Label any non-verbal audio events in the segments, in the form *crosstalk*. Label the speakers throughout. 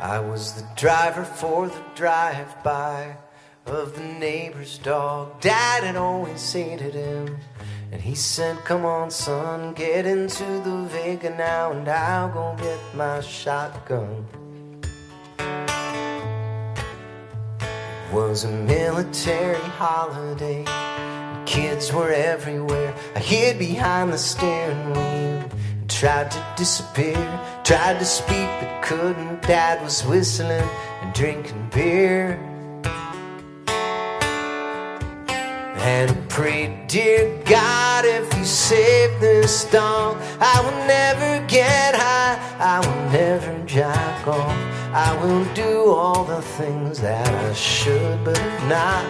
Speaker 1: I was the driver for the drive-by of the neighbor's dog. Dad had always hated him. And he said, Come on, son, get into the Vega now, and I'll go get my shotgun. It was a military holiday. Kids were everywhere. I hid behind the steering wheel and tried to disappear. Tried to speak but couldn't. Dad was whistling and drinking beer. And I prayed, dear God, if you save this dog, I will never get high, I will never jack off. I will do all the things that I should, but not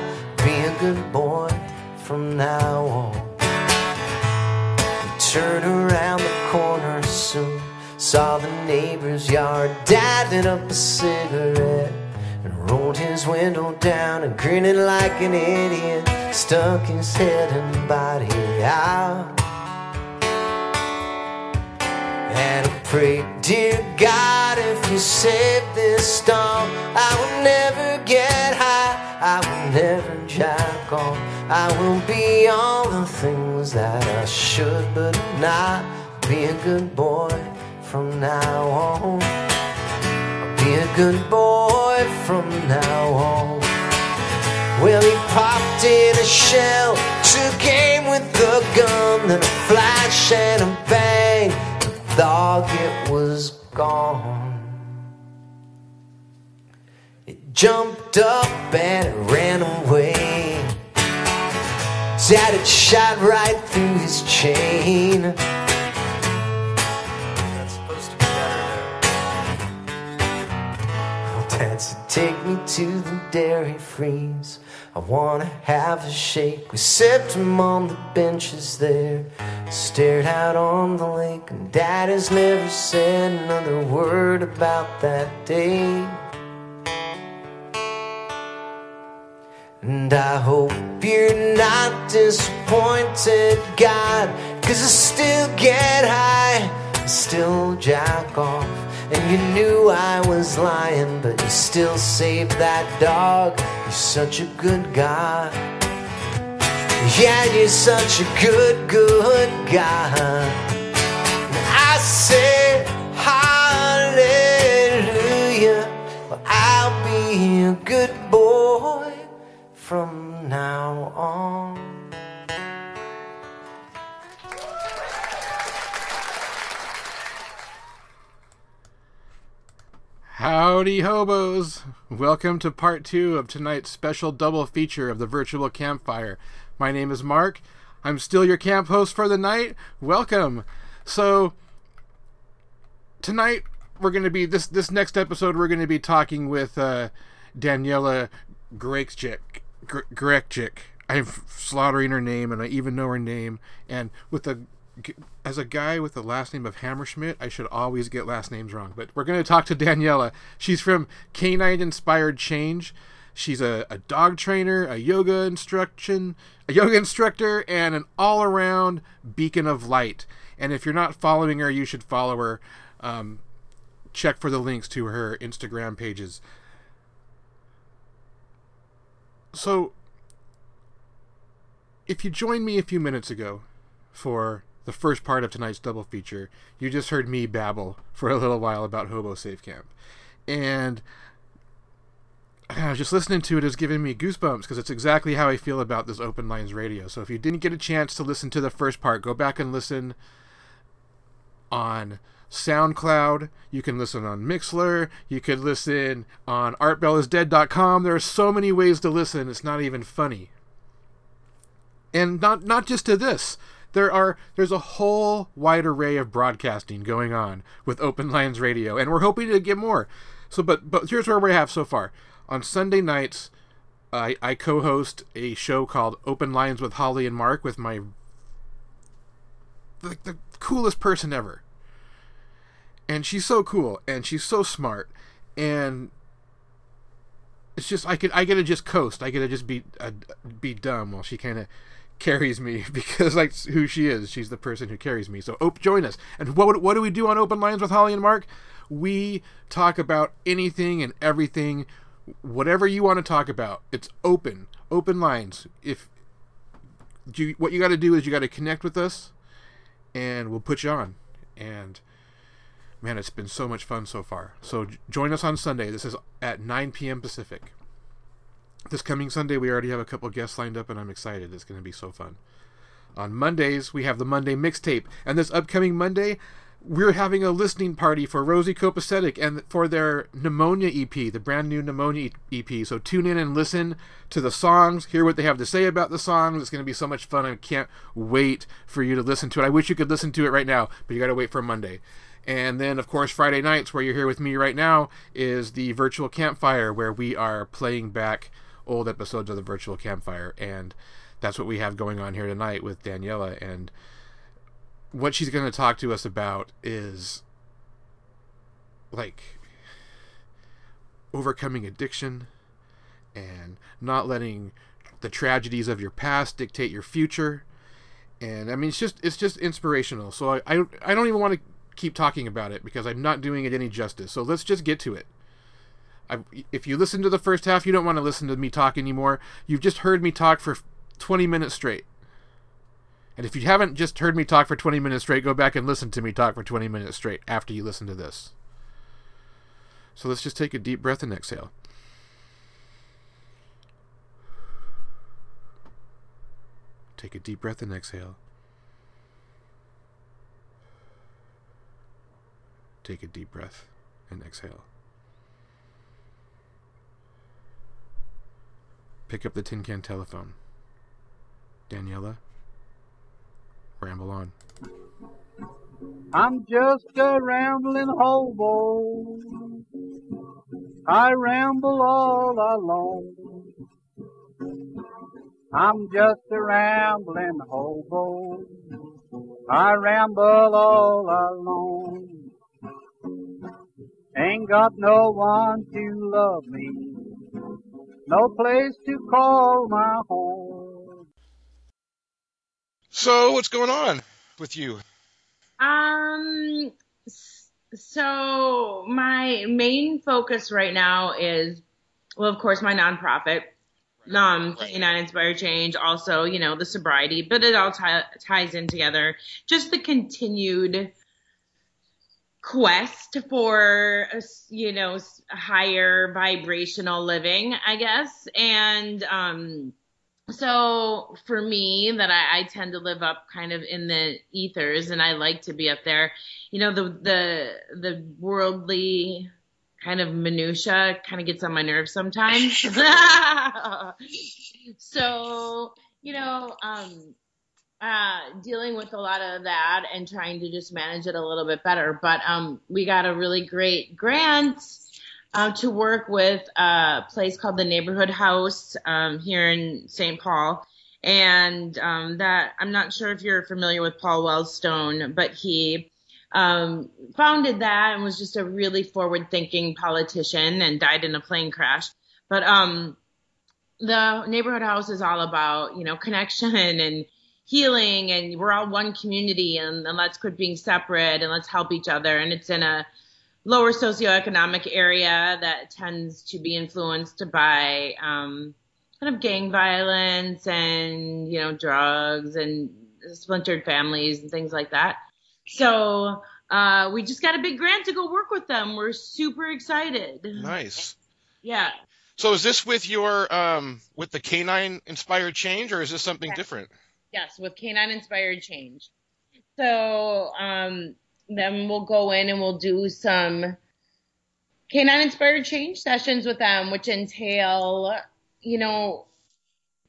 Speaker 1: be a good boy from now on. Turn around the corner soon, saw the neighbor's yard, lit up a cigarette and rolled his window down and grinning like an idiot, stuck his head and body out. And I prayed, dear God, if you save this dog, I will never get high, I will never jack off. I will be all the things that I should, but not be a good boy from now on. I'll be a good boy from now on. Well, he popped in a shell, took aim with a gun, then a flash and a bang. The dog, it was gone. It jumped up and it ran away. Dad had shot right through his chain. Dad take me to the dairy freeze. I wanna have a shake. We sipped 'em on the benches there. Stared out on the lake, and Dad has never said another word about that day. And I hope you're not disappointed, God, cause I still get high, I still jack off. And you knew I was lying, but you still saved that dog. You're such a good guy. Yeah, you're such a good, good guy. And I say hallelujah. Well, I'll be a good boy from now on.
Speaker 2: Howdy, hobos! Welcome to part two of tonight's special double feature of the virtual campfire. My name is Mark. I'm still your camp host for the night. Welcome. So, tonight we're going to be this this next episode. We're going to be talking with uh, Daniela Grekchik. Grekchik. I'm slaughtering her name, and I even know her name. And with the as a guy with the last name of Hammerschmidt, I should always get last names wrong. But we're going to talk to Daniela. She's from Canine Inspired Change. She's a, a dog trainer, a yoga instruction, a yoga instructor, and an all-around beacon of light. And if you're not following her, you should follow her. Um, check for the links to her Instagram pages. So, if you joined me a few minutes ago for the first part of tonight's double feature, you just heard me babble for a little while about Hobo Safe Camp. And I was just listening to it, it was giving me goosebumps because it's exactly how I feel about this Open Lines radio. So if you didn't get a chance to listen to the first part, go back and listen on SoundCloud. You can listen on Mixlr. You could listen on artbellisdead.com. There are so many ways to listen, it's not even funny. And not not just to this there are there's a whole wide array of broadcasting going on with Open Lines Radio, and we're hoping to get more. So, but but here's where we have so far. On Sunday nights, I I co-host a show called Open Lines with Holly and Mark with my like the coolest person ever. And she's so cool, and she's so smart, and it's just I could I get to just coast. I get to just be uh, be dumb while she kind of carries me *laughs* because like who she is she's the person who carries me so Ope join us and what what do we do on open lines with holly and mark We talk about anything and everything, whatever you want to talk about. It's open, open lines. If you, what you got to do is you got to connect with us, and we'll put you on. And man, it's been so much fun so far. So join us on Sunday. This is at 9 p.m. Pacific. This coming Sunday, we already have a couple guests lined up, and I'm excited. It's going to be so fun. On Mondays, we have the Monday mixtape, and this upcoming Monday, we're having a listening party for Rosie Copacetic and for their Pneumonia EP, the brand new Pneumonia EP. So tune in and listen to the songs, hear what they have to say about the songs. It's going to be so much fun. I can't wait for you to listen to it. I wish you could listen to it right now, but you got to wait for Monday. And then, of course, Friday nights, where you're here with me right now, is the virtual campfire, where we are playing back old episodes of the virtual campfire. And that's what we have going on here tonight with Daniela. And what she's going to talk to us about is like overcoming addiction and not letting the tragedies of your past dictate your future and i mean it's just it's just inspirational so i i, I don't even want to keep talking about it because i'm not doing it any justice so let's just get to it I, if you listen to the first half you don't want to listen to me talk anymore you've just heard me talk for 20 minutes straight and if you haven't just heard me talk for 20 minutes straight, go back and listen to me talk for 20 minutes straight after you listen to this. So let's just take a deep breath and exhale. Take a deep breath and exhale. Take a deep breath and exhale. Pick up the tin can telephone. Daniela? Ramble on.
Speaker 3: I'm just a rambling hobo. I ramble all alone. I'm just a rambling hobo. I ramble all alone. Ain't got no one to love me. No place to call my home.
Speaker 4: So, what's going on with you?
Speaker 5: Um, so my main focus right now is, well, of course, my nonprofit, um, Canine Inspire Change, also, you know, the sobriety, but it all t- ties in together. Just the continued quest for, you know, higher vibrational living, I guess. And, um, so for me that I, I, tend to live up kind of in the ethers and I like to be up there, you know, the, the, the worldly kind of minutia kind of gets on my nerves sometimes. *laughs* *laughs* so, you know, um, uh, dealing with a lot of that and trying to just manage it a little bit better. But, um, we got a really great grant uh, to work with a place called the Neighborhood House um, here in St. Paul. And um, that I'm not sure if you're familiar with Paul Wellstone, but he um, founded that and was just a really forward-thinking politician and died in a plane crash. But um, the neighborhood house is all about you know connection *laughs* and healing, and we're all one community, and, and let's quit being separate and let's help each other. And it's in a lower socioeconomic area that tends to be influenced by um, kind of gang violence and you know drugs and splintered families and things like that. So uh, we just got a big grant to go work with them. We're super excited.
Speaker 4: Nice.
Speaker 5: Yeah.
Speaker 4: So is this with your um, with the canine inspired change, or is this something
Speaker 5: yes.
Speaker 4: different?
Speaker 5: Yes, with canine inspired change. So um, then we'll go in and we'll do some canine inspired change sessions with them, which entail, you know,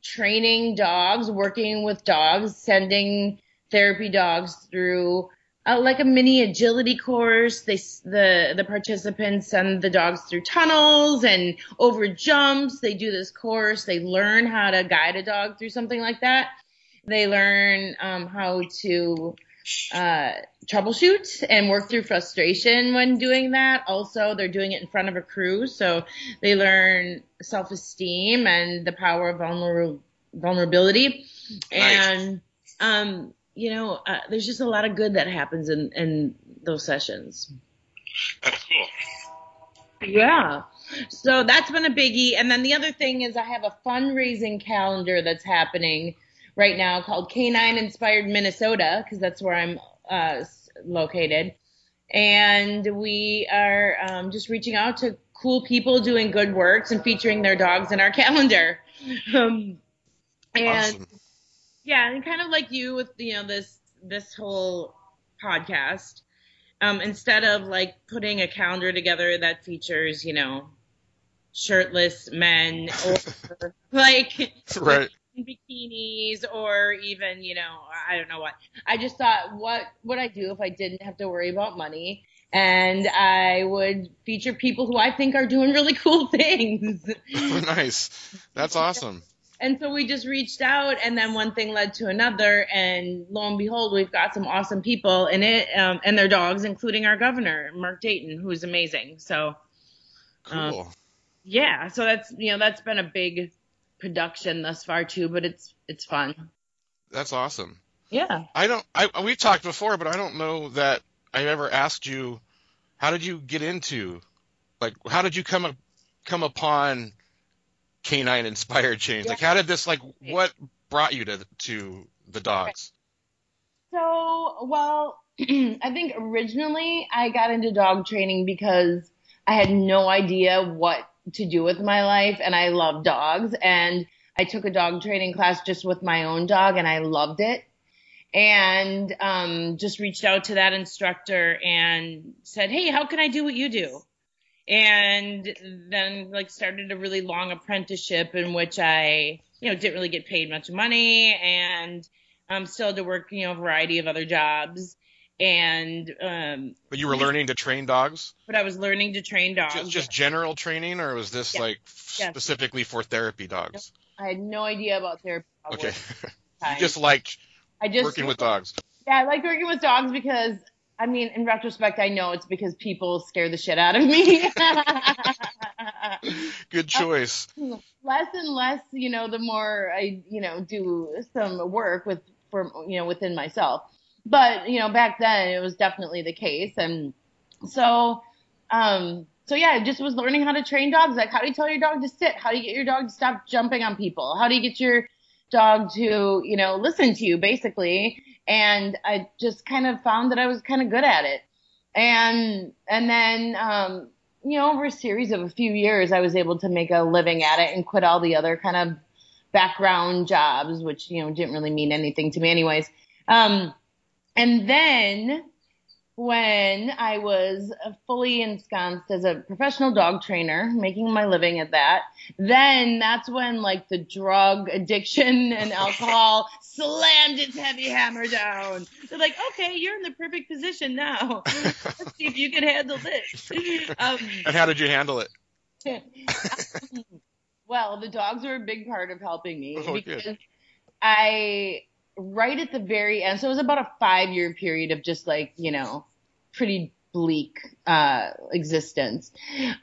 Speaker 5: training dogs, working with dogs, sending therapy dogs through uh, like a mini agility course. They the the participants send the dogs through tunnels and over jumps. They do this course. They learn how to guide a dog through something like that. They learn um, how to uh, troubleshoot and work through frustration when doing that. Also, they're doing it in front of a crew, so they learn self-esteem and the power of vulner- vulnerability.
Speaker 4: Nice.
Speaker 5: And um, you know, uh, there's just a lot of good that happens in in those sessions.
Speaker 4: That's cool.
Speaker 5: Yeah. So that's been a biggie. And then the other thing is I have a fundraising calendar that's happening right now called Canine Inspired Minnesota because that's where I'm uh, located. And we are um, just reaching out to cool people doing good works and featuring their dogs in our *laughs* calendar. Um, and
Speaker 4: Awesome.
Speaker 5: yeah, and kind of like you with you know this this whole podcast. Um, instead of like putting a calendar together that features, you know, shirtless men *laughs* or like
Speaker 4: Right.
Speaker 5: Bikinis or even, you know, I don't know what. I just thought what would I do if I didn't have to worry about money? And I would feature people who I think are doing really cool *laughs* things. *laughs*
Speaker 4: nice. That's awesome.
Speaker 5: And so we just reached out, and then one thing led to another, and lo and behold, we've got some awesome people in it, um, and their dogs, including our governor, Mark Dayton, who's amazing. So Um,
Speaker 4: Cool.
Speaker 5: yeah, so that's you know that's been a big production thus far too, but it's it's fun.
Speaker 4: That's awesome.
Speaker 5: Yeah.
Speaker 4: I don't. I we've talked before, but I don't know that I've ever asked you. How did you get into, like, how did you come up, come upon canine inspired change? Like, how did this like what brought you to to the dogs?
Speaker 5: So, well, *clears throat* I think originally I got into dog training because I had no idea what to do with my life and I love dogs and I took a dog training class just with my own dog and I loved it. And um, just reached out to that instructor and said, Hey, how can I do what you do? And then like started a really long apprenticeship in which I, you know, didn't really get paid much money and um, still had to work, you know, a variety of other jobs. And, um,
Speaker 4: But you were learning to train dogs,
Speaker 5: but I was learning to train dogs.
Speaker 4: just, just general training, or was this
Speaker 5: Yeah.
Speaker 4: like
Speaker 5: Yeah.
Speaker 4: specifically for therapy dogs?
Speaker 5: I had no idea about therapy. dog
Speaker 4: Okay,
Speaker 5: work at the
Speaker 4: you just liked
Speaker 5: I just
Speaker 4: working with dogs.
Speaker 5: Yeah, I like working with dogs because I mean, in retrospect, I know it's because people scare the shit out of me. *laughs*
Speaker 4: Good choice. *laughs*
Speaker 5: less and less, you know, the more I, you know, do some work with for you know within myself. But you know, back then it was definitely the case, and so, um, so yeah, I just was learning how to train dogs. Like, how do you tell your dog to sit? How do you get your dog to stop jumping on people? How do you get your dog to, you know, listen to you, basically? And I just kind of found that I was kind of good at it, and and then, um, you know, over a series of a few years, I was able to make a living at it and quit all the other kind of background jobs, which, you know, didn't really mean anything to me anyways. Um, and then when I was fully ensconced as a professional dog trainer, making my living at that, then that's when like the drug addiction *laughs* and alcohol slammed its heavy hammer down. They're like, okay, you're in the perfect position now. *laughs* Let's see if you can handle this. *laughs* Um,
Speaker 4: And how did you handle it?
Speaker 5: well, the dogs were a big part of helping me
Speaker 4: Oh, good.
Speaker 5: because I, right at the very end, so it was about a five year period of just like, you know, pretty bleak uh existence.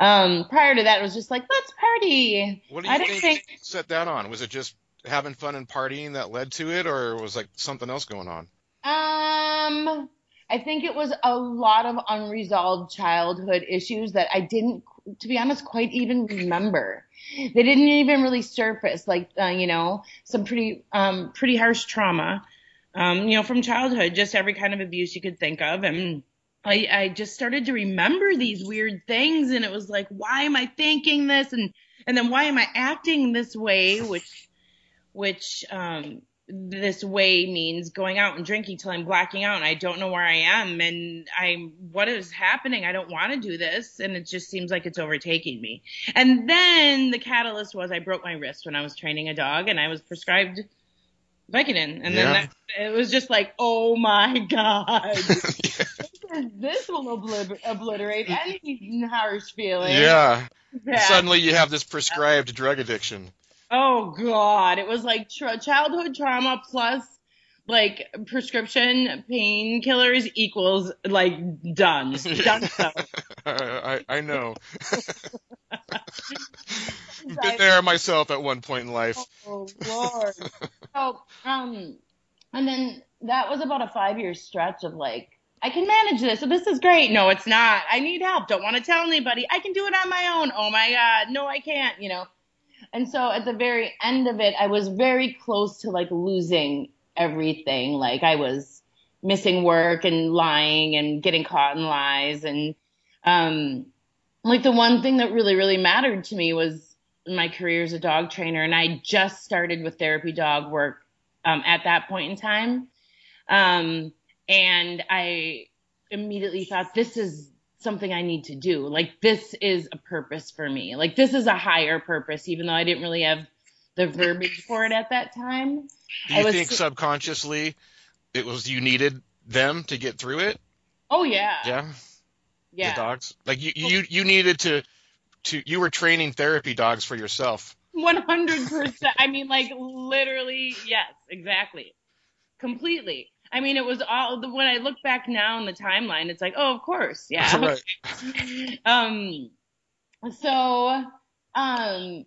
Speaker 5: Um prior to that it was just like let's party.
Speaker 4: What do you
Speaker 5: I
Speaker 4: think,
Speaker 5: think
Speaker 4: set that on? Was it just having fun and partying that led to it, or was like something else going on?
Speaker 5: Um, I think it was a lot of unresolved childhood issues that I didn't, to be honest, quite even remember. They didn't even really surface, like uh, you know, some pretty, um, pretty harsh trauma, um, you know, from childhood, just every kind of abuse you could think of, and I, I just started to remember these weird things, and it was like, why am I thinking this, and and then why am I acting this way, which, which, um, this way means going out and drinking till I'm blacking out and I don't know where I am and I'm what is happening? I don't want to do this and it just seems like it's overtaking me. And then the catalyst was I broke my wrist when I was training a dog and I was prescribed Vicodin and
Speaker 4: Yeah.
Speaker 5: then that, it was just like, oh my *laughs* god, *laughs* this will obliter- obliterate any harsh feeling.
Speaker 4: yeah.
Speaker 5: Yeah.
Speaker 4: Suddenly you have this prescribed drug addiction.
Speaker 5: Oh god, it was like tra- childhood trauma plus like prescription painkillers equals like done. *laughs* Done so.
Speaker 4: I, I know. Been there myself at one point in life.
Speaker 5: Oh lord. so um, and then that was about a five year stretch of like I can manage this. So this is great. No, it's not. I need help. Don't want to tell anybody. I can do it on my own. Oh my God. No, I can't, you know. And so at the very end of it, I was very close to like losing everything. Like I was missing work and lying and getting caught in lies. And, um, like the one thing that really, really mattered to me was my career as a dog trainer. And I just started with therapy dog work, um, at that point in time. Um, and I immediately thought, this is something I need to do. Like, this is a purpose for me. Like, this is a higher purpose, even though I didn't really have the verbiage for it at that time.
Speaker 4: Do you
Speaker 5: I was-
Speaker 4: think subconsciously it was you needed them to get through it?
Speaker 5: Oh, yeah.
Speaker 4: Yeah,
Speaker 5: Yeah.
Speaker 4: the dogs. Like you, oh. you, you needed to, to. You were training therapy dogs for yourself.
Speaker 5: One hundred percent. I mean, like literally, yes, exactly, completely. I mean, it was all. the When I look back now in the timeline, it's like, oh, of course, yeah.
Speaker 4: right. *laughs*
Speaker 5: um. So, um.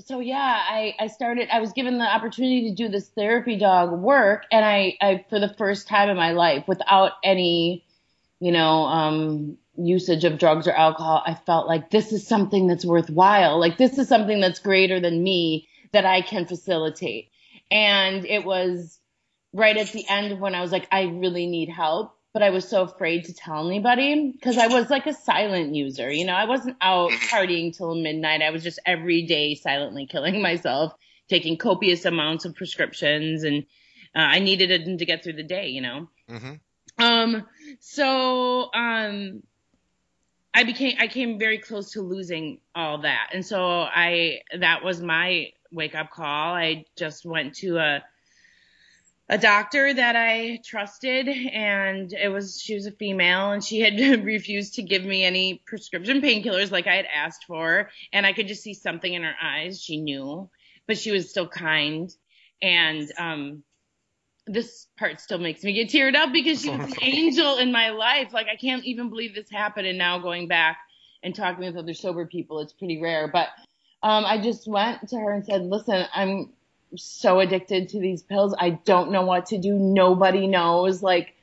Speaker 5: So yeah, I I started. I was given the opportunity to do this therapy dog work, and I I for the first time in my life, without any, you know, um usage of drugs or alcohol, I felt like this is something that's worthwhile. Like this is something that's greater than me that I can facilitate. And it was right at the end when I was like, I really need help, but I was so afraid to tell anybody because I was like a silent user. You know, I wasn't out partying till midnight. I was just every day silently *laughs* killing myself, taking copious amounts of prescriptions, and uh, I needed it to get through the day. You know.
Speaker 4: hmm
Speaker 5: Um, so, um, I became, I came very close to losing all that. And so I, that was my wake up call. I just went to a, a doctor that I trusted and it was, she was a female and she had *laughs* refused to give me any prescription painkillers like I had asked for. And I could just see something in her eyes. She knew, but she was still kind. And, um, this part still makes me get teared up because she was an *laughs* angel in my life. Like I can't even believe this happened. And now going back and talking with other sober people, it's pretty rare. But um, I just went to her and said, "Listen, I'm so addicted to these pills. I don't know what to do. Nobody knows. Like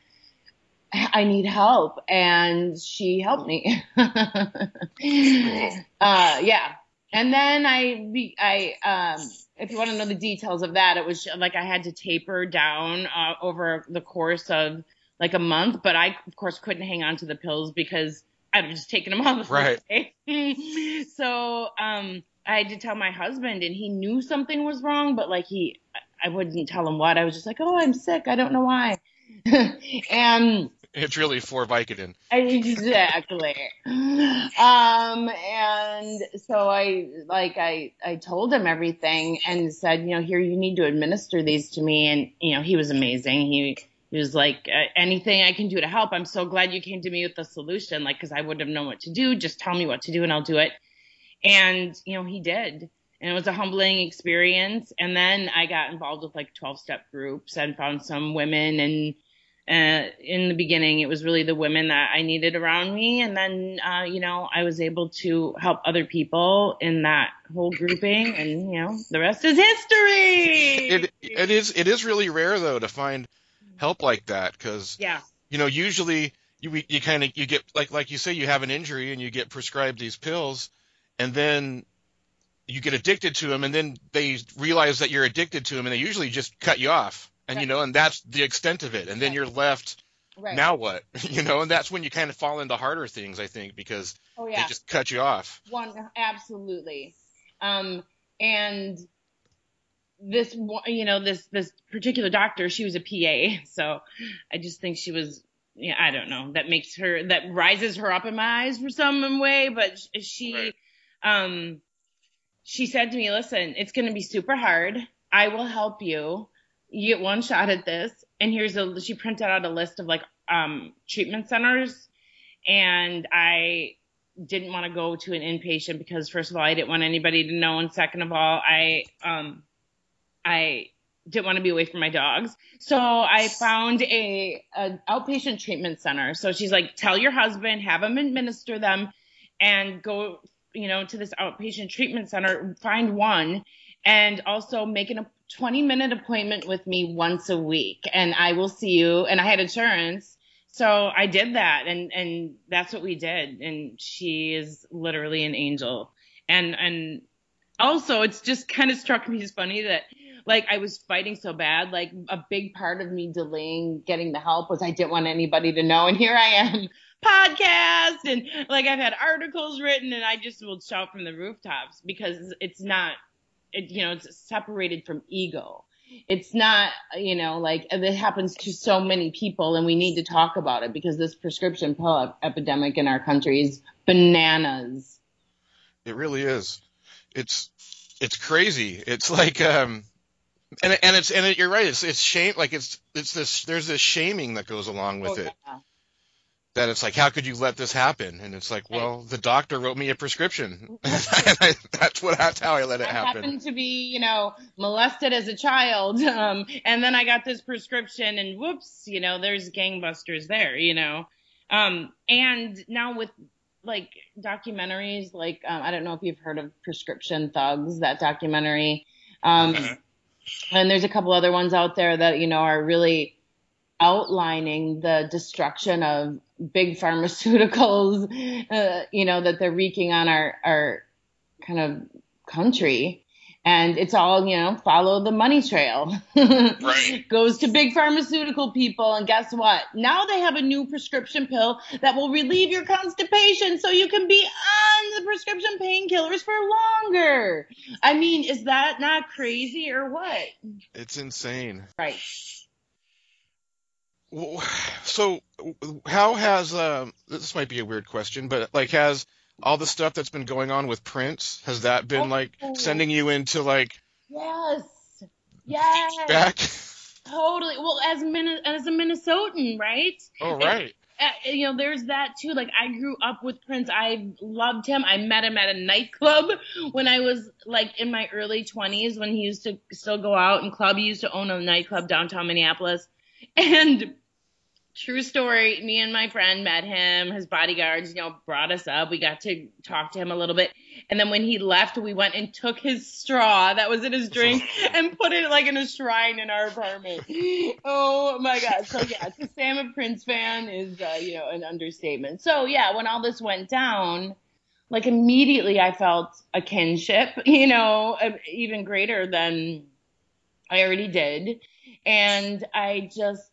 Speaker 5: I need help." And she helped me. *laughs* uh, yeah. And then I, be, I, um, if you want to know the details of that, it was like I had to taper down uh, over the course of like a month, but I of course couldn't hang on to the pills because I'd have just taken them all the
Speaker 4: Right. *laughs*
Speaker 5: so um, I had to tell my husband, and he knew something was wrong, but like he, I wouldn't tell him what. I was just like, oh, I'm sick. I don't know why. *laughs* and
Speaker 4: It's really for Vicodin. *laughs*
Speaker 5: exactly. Um, and so I, like, I, I told him everything and said, you know, here, you need to administer these to me. And, you know, he was amazing. He, he was like, uh, anything I can do to help. I'm so glad you came to me with the solution. Like, cause I wouldn't have known what to do. Just tell me what to do and I'll do it. And, you know, he did. And it was a humbling experience. And then I got involved with like 12 step groups and found some women and, uh, in the beginning, it was really the women that I needed around me. And then, uh, you know, I was able to help other people in that whole grouping. And, you know, the rest is history.
Speaker 4: It it is it is really rare though to find help like that because
Speaker 5: yeah.
Speaker 4: you know usually you you kind of you get like like you say you have an injury and you get prescribed these pills and then you get addicted to them and then they realize that you're addicted to them and they usually just cut you off and you know and that's the extent of it and then
Speaker 5: Right.
Speaker 4: you're left
Speaker 5: Right.
Speaker 4: now what *laughs* you know and that's when you kind of fall into harder things I think because
Speaker 5: oh,
Speaker 4: they just cut you off
Speaker 5: One, absolutely. Um, and this, you know, this, this particular doctor, she was a PA. *laughs* So I just think she was, yeah, I don't know, that makes her, that rises her up in my eyes for some way, but she,
Speaker 4: Right.
Speaker 5: Um, she said to me, listen, it's going to be super hard. I will help you. You get one shot at this. And here's a, she printed out a list of like, um, treatment centers. And I didn't want to go to an inpatient because first of all, I didn't want anybody to know. And second of all, I, um, I didn't want to be away from my dogs. So I found a, a outpatient treatment center. So she's like, tell your husband, have him administer them and go, you know, to this outpatient treatment center, find one and also make an, a 20 minute appointment with me once a week and I will see you. And I had insurance. so I did that and and that's what we did and she is literally an angel. And and also it's just kind of struck me as funny that like I was fighting so bad like a big part of me delaying getting the help was I didn't want anybody to know and here I am podcast and like I've had articles written and I just will shout from the rooftops because it's not it, you know it's separated from ego it's not, you know, like it happens to so many people and we need to talk about it because this prescription pill epidemic in our country is bananas.
Speaker 4: It really is. It's, it's crazy. It's like, um, and, and it's, and it, you're right. It's, it's shame. Like it's, it's this, there's this shaming that goes along with oh, it. Yeah that it's like, how could you let this happen? And it's like, well, the doctor wrote me a prescription. *laughs* *laughs* I, that's what that's how I let it
Speaker 5: I
Speaker 4: happen.
Speaker 5: happened to be, you know, molested as a child, *laughs* um, and then I got this prescription, and whoops, you know, there's gangbusters there, you know. Um, and now with like documentaries, like um, I don't know if you've heard of Prescription Thugs, that documentary. Um, uh-huh. and there's a couple other ones out there that you know are really outlining the destruction of big pharmaceuticals, *laughs* uh, you know, that they're wreaking on our, our kind of country. And it's all, you know, follow the money trail. *laughs*
Speaker 4: right.
Speaker 5: Goes to big pharmaceutical people. And guess what? Now they have a new prescription pill that will relieve your constipation so you can be on the prescription painkillers for longer. I mean, is that not crazy or what?
Speaker 4: It's insane.
Speaker 5: Right. *sighs*
Speaker 4: So, how has um, this might be a weird question, but like, has all the stuff that's been going on with Prince has that been like oh. sending you into like
Speaker 5: yes, yes,
Speaker 4: back?
Speaker 5: Totally. Well, as Min- as a Minnesotan, right?
Speaker 4: Oh, right.
Speaker 5: uh, you know, there's that too. Like, I grew up with Prince. I loved him. I met him at a nightclub when I was like in my early 20s when he used to still go out and club. He used to own a nightclub downtown Minneapolis. And True story. Me and my friend met him. His bodyguards, you know, brought us up. We got to talk to him a little bit. And then when he left, we went and took his straw that was in his drink *laughs* and put it like in a shrine in our apartment. Oh my God. So yeah, to say I'm a Prince fan is, uh, you know, an understatement. So yeah, when all this went down, like immediately I felt a kinship, *laughs* you know, even greater than I already did. And I just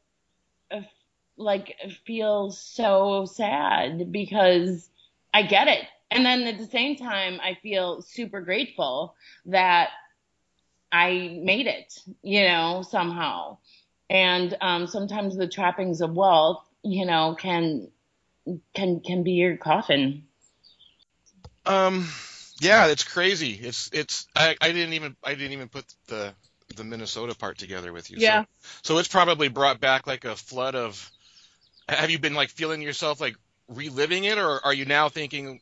Speaker 5: like feel so sad because I get it. And then at the same time, I feel super grateful that I made it, you know, somehow. And um, sometimes the trappings of wealth, you know, can can can be your coffin.
Speaker 4: Um, yeah, it's crazy. It's it's I, I didn't even I didn't even put the the Minnesota part together with you.
Speaker 5: Yeah.
Speaker 4: So, so it's probably brought back like a flood of have you been like feeling yourself like reliving it, or are you now thinking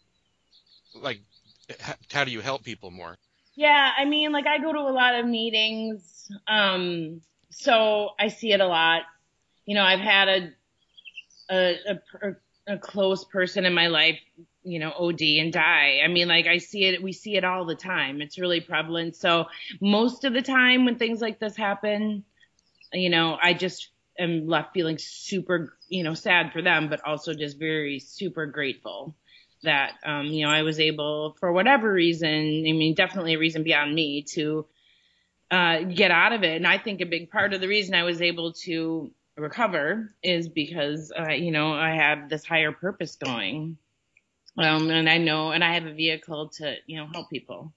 Speaker 4: like how do you help people more?
Speaker 5: Yeah, I mean, like I go to a lot of meetings, um, so I see it a lot. You know, I've had a a, a, a close person in my life, you know, OD and die. I mean, like I see it, we see it all the time. It's really prevalent. So most of the time when things like this happen, you know, I just am left feeling super, you know, sad for them, but also just very super grateful that, um, you know, I was able, for whatever reason, I mean, definitely a reason beyond me to, uh, get out of it. And I think a big part of the reason I was able to recover is because, uh, you know, I have this higher purpose going. Um, and I know, and I have a vehicle to, you know, help people.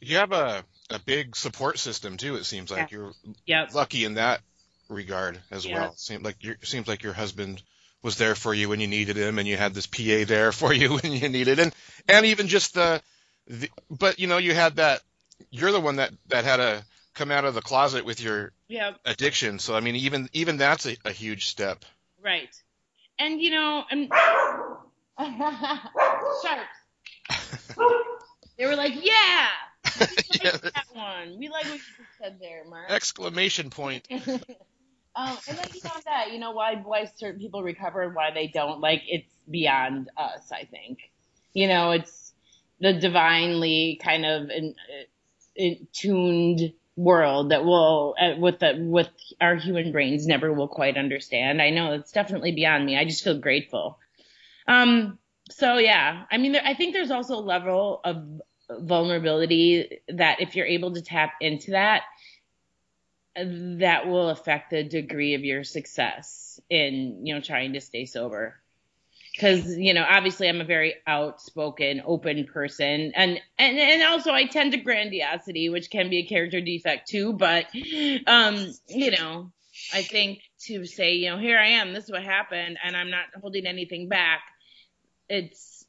Speaker 4: You, have a, a big support system too. It seems like
Speaker 5: yeah.
Speaker 4: you're
Speaker 5: yep.
Speaker 4: lucky in that regard as yeah. well. Seems like your seems like your husband was there for you when you needed him, and you had this PA there *laughs* for you when you needed, and and even just the, the but you know you had that you're the one that that had to come out of the closet with your
Speaker 5: yeah.
Speaker 4: addiction. So I mean, even even that's a, a huge step.
Speaker 5: Right, and you know, and *laughs* sharps. *laughs* they were like, yeah. We like that one. We like what you said there, Mark.
Speaker 4: Exclamation point.
Speaker 5: Um, and then beyond that, you know, why why certain people recover and why they don't, like it's beyond us. I think, you know, it's the divinely kind of in, in tuned world that will uh, with the with our human brains never will quite understand. I know it's definitely beyond me. I just feel grateful. Um so yeah, I mean I think there's also a level of vulnerability that if you're able to tap into that that will affect the degree of your success in you know trying to stay sober. Because you know obviously i'm a very outspoken open person. And and and also i tend to grandiosity which can be a character defect too. But um you know i think to say you know here i am this is what happened and i'm not holding anything back it's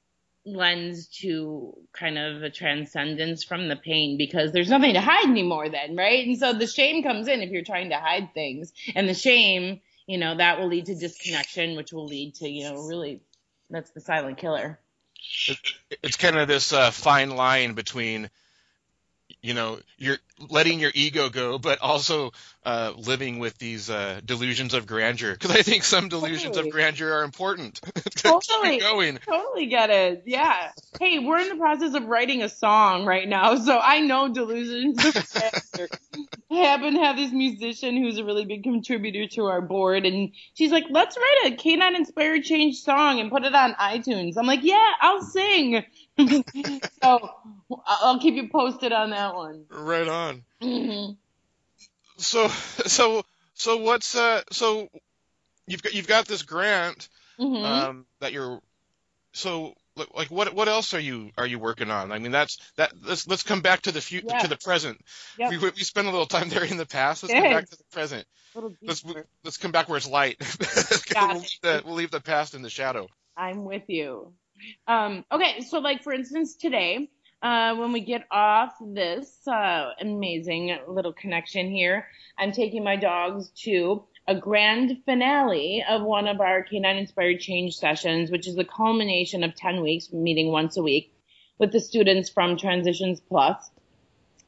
Speaker 5: lends to kind of a transcendence from the pain because there's nothing to hide anymore then right and so the shame comes in if you're trying to hide things and the shame you know that will lead to disconnection which will lead to you know really that's the silent killer.
Speaker 4: It's kind of this uh, fine line between, you know, you're letting your ego go, but also uh, living with these uh, delusions of grandeur. Because I think some delusions totally. of grandeur are important. *laughs*
Speaker 5: totally, going. Totally get it. Yeah. Hey, we're in the process of writing a song right now, *laughs* so I know delusions of grandeur. I happen to have this musician who's a really big contributor to our board, and she's like, "Let's write a canine inspired change song and put it on iTunes." I'm like, "Yeah, I'll sing." *laughs* so I'll keep you posted on that one.
Speaker 4: Right on. Mm-hmm so so so what's uh so you've got you've got this grant mm-hmm. um that you're so like what what else are you are you working on? I mean that's that let's let's come back to the future to the present. Yep. We we spent a little time there in the past. Let's come back to the present. Let's let's come back where it's light. *laughs* we'll, leave the, we'll leave the past in the shadow.
Speaker 5: I'm with you. Um, okay, so like for instance today, uh, when we get off this uh, amazing little connection here, I'm taking my dogs to a grand finale of one of our Canine Inspired Change sessions, which is the culmination of 10 weeks, meeting once a week with the students from Transitions Plus.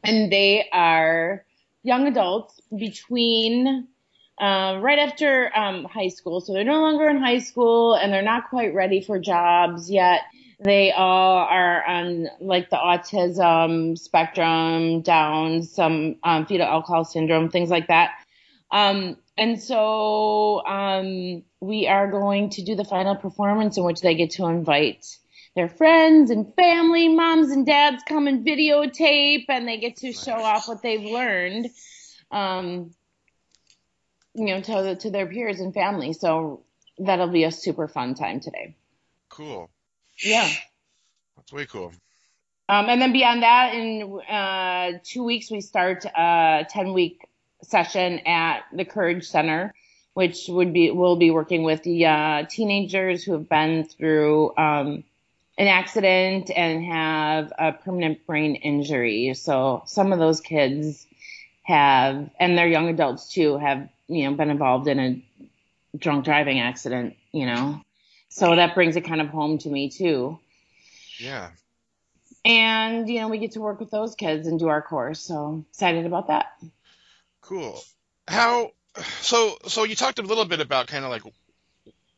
Speaker 5: And they are young adults between uh, right after um, high school. So they're no longer in high school and they're not quite ready for jobs yet they all are on like the autism spectrum, down some um, fetal alcohol syndrome, things like that. Um, and so um, we are going to do the final performance in which they get to invite their friends and family, moms and dads come and videotape, and they get to nice. show off what they've learned. Um, you know, to to their peers and family. So that'll be a super fun time today.
Speaker 4: Cool.
Speaker 5: Yeah.
Speaker 4: That's way cool.
Speaker 5: Um, and then beyond that, in uh, two weeks, we start a 10 week session at the Courage Center, which would be, we'll be working with the uh, teenagers who have been through um, an accident and have a permanent brain injury. So some of those kids have, and they're young adults too, have, you know, been involved in a drunk driving accident, you know. So that brings it kind of home to me too.
Speaker 4: Yeah.
Speaker 5: And, you know, we get to work with those kids and do our course. So excited about that.
Speaker 4: Cool. How, so, so you talked a little bit about kind of like